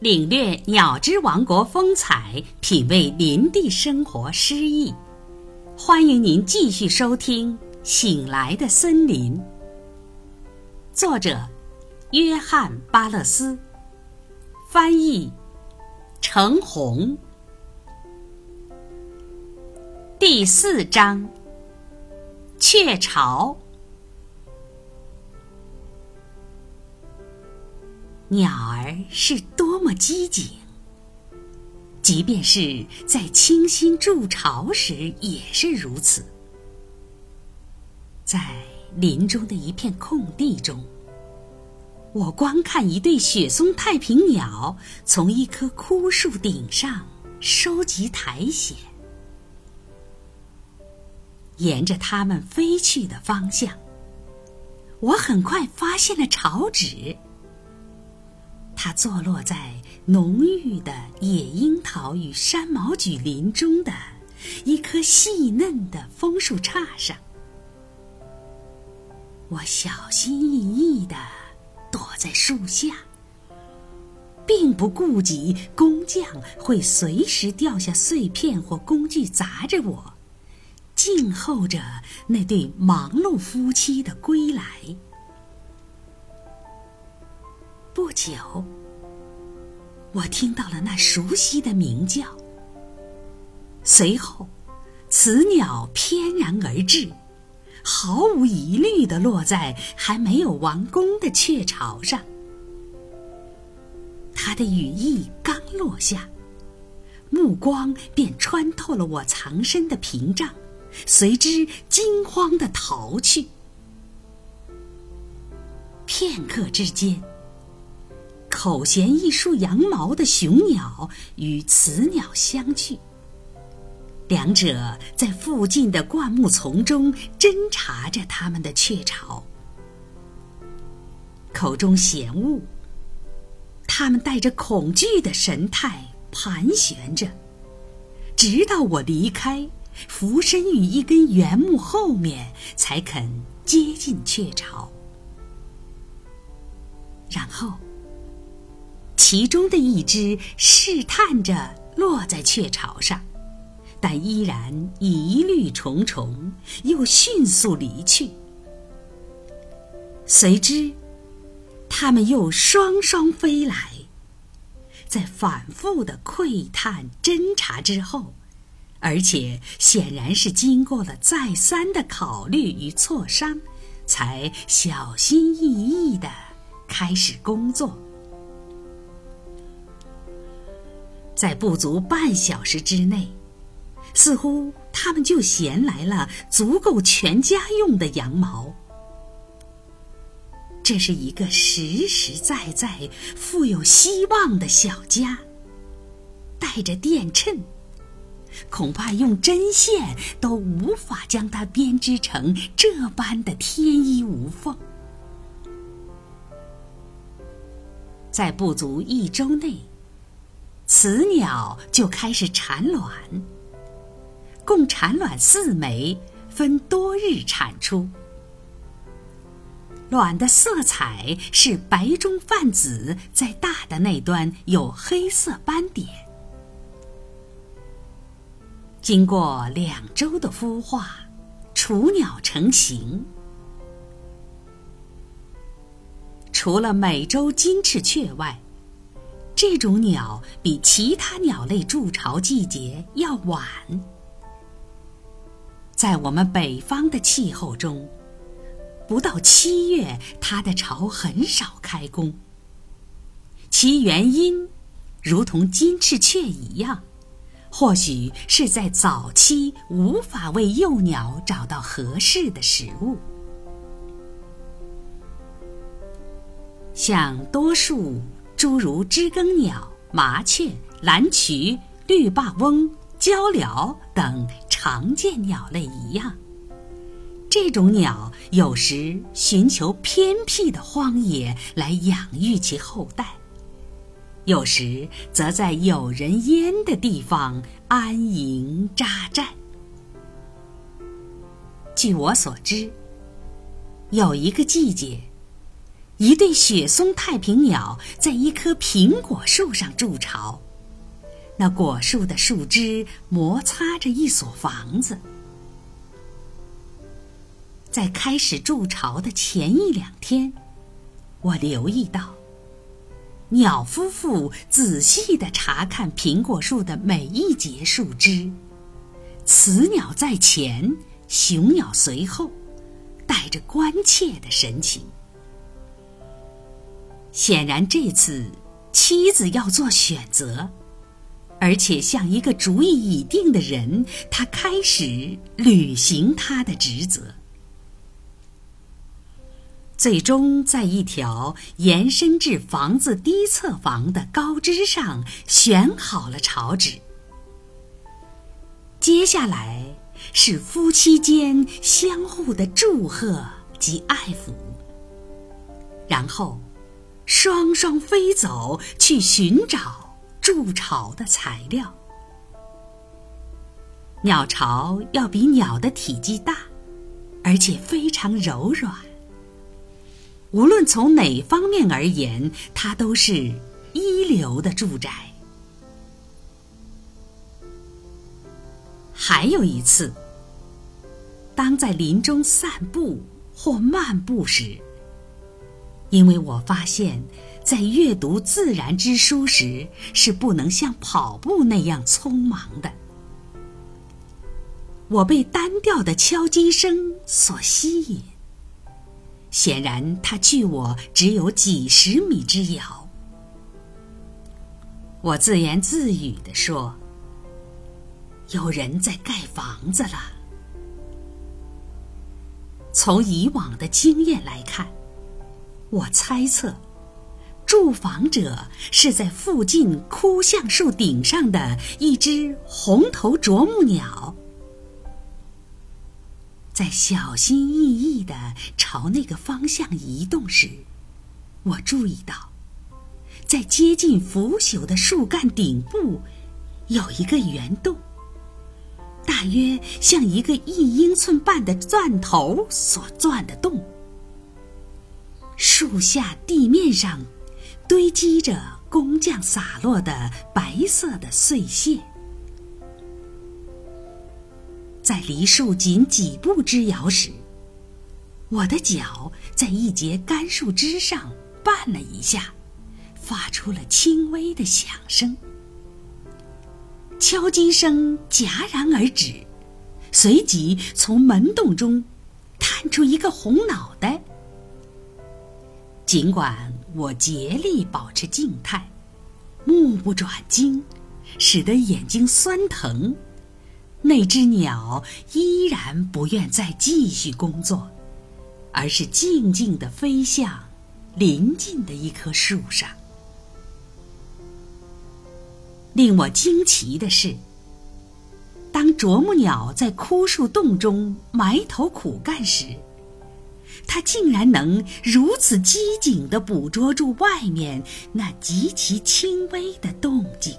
领略鸟之王国风采，品味林地生活诗意。欢迎您继续收听《醒来的森林》。作者：约翰·巴勒斯，翻译：程红。第四章：雀巢。鸟儿是多么机警，即便是在清新筑巢时也是如此。在林中的一片空地中，我观看一对雪松太平鸟从一棵枯树顶上收集苔藓，沿着它们飞去的方向，我很快发现了巢址。它坐落在浓郁的野樱桃与山毛榉林中的一棵细嫩的枫树杈上。我小心翼翼地躲在树下，并不顾及工匠会随时掉下碎片或工具砸着我，静候着那对忙碌夫妻的归来。不久，我听到了那熟悉的鸣叫。随后，雌鸟翩然而至，毫无疑虑地落在还没有完工的雀巢上。它的羽翼刚落下，目光便穿透了我藏身的屏障，随之惊慌地逃去。片刻之间。口衔一束羊毛的雄鸟与雌鸟相聚，两者在附近的灌木丛中侦查着它们的雀巢，口中衔物。它们带着恐惧的神态盘旋着，直到我离开，伏身于一根原木后面，才肯接近雀巢，然后。其中的一只试探着落在雀巢上，但依然疑虑重重，又迅速离去。随之，它们又双双飞来，在反复的窥探、侦查之后，而且显然是经过了再三的考虑与磋商，才小心翼翼地开始工作。在不足半小时之内，似乎他们就衔来了足够全家用的羊毛。这是一个实实在在、富有希望的小家。带着电衬，恐怕用针线都无法将它编织成这般的天衣无缝。在不足一周内。雌鸟就开始产卵，共产卵四枚，分多日产出。卵的色彩是白中泛紫，在大的那端有黑色斑点。经过两周的孵化，雏鸟成型。除了美洲金翅雀外，这种鸟比其他鸟类筑巢季节要晚。在我们北方的气候中，不到七月，它的巢很少开工。其原因，如同金翅雀一样，或许是在早期无法为幼鸟找到合适的食物，像多数。诸如知更鸟、麻雀、蓝鸲、绿霸翁、鹪鹩等常见鸟类一样，这种鸟有时寻求偏僻的荒野来养育其后代，有时则在有人烟的地方安营扎寨。据我所知，有一个季节。一对雪松太平鸟在一棵苹果树上筑巢，那果树的树枝摩擦着一所房子。在开始筑巢的前一两天，我留意到，鸟夫妇仔细地查看苹果树的每一节树枝，雌鸟在前，雄鸟随后，带着关切的神情。显然，这次妻子要做选择，而且像一个主意已定的人，他开始履行他的职责。最终，在一条延伸至房子低侧房的高枝上选好了巢址。接下来是夫妻间相互的祝贺及爱抚，然后双双飞走去寻找筑巢的材料。鸟巢要比鸟的体积大，而且非常柔软。无论从哪方面而言，它都是一流的住宅。还有一次，当在林中散步或漫步时，因为我发现，在阅读自然之书时是不能像跑步那样匆忙的，我被单调的敲击声所吸引。显然，它距我只有几十米之遥。我自言自语地说：“有人在盖房子了。”从以往的经验来看，我猜测，住房者是在附近枯橡树顶上的一只红头啄木鸟。在小心翼翼地朝那个方向移动时，我注意到，在接近腐朽的树干顶部，有一个圆洞，大约像一个一英寸半的钻头所钻的洞。树下地面上堆积着工匠洒落的白色的碎屑。在离树仅几步之遥时，我的脚在一节干树枝上绊了一下，发出了轻微的响声。敲击声戛然而止，随即从门洞中探出一个红脑袋。尽管我竭力保持静态，目不转睛，使得眼睛酸疼。那只鸟依然不愿再继续工作，而是静静地飞向临近的一棵树上。令我惊奇的是，当啄木鸟在枯树洞中埋头苦干时，他竟然能如此机警地捕捉住外面那极其轻微的动静。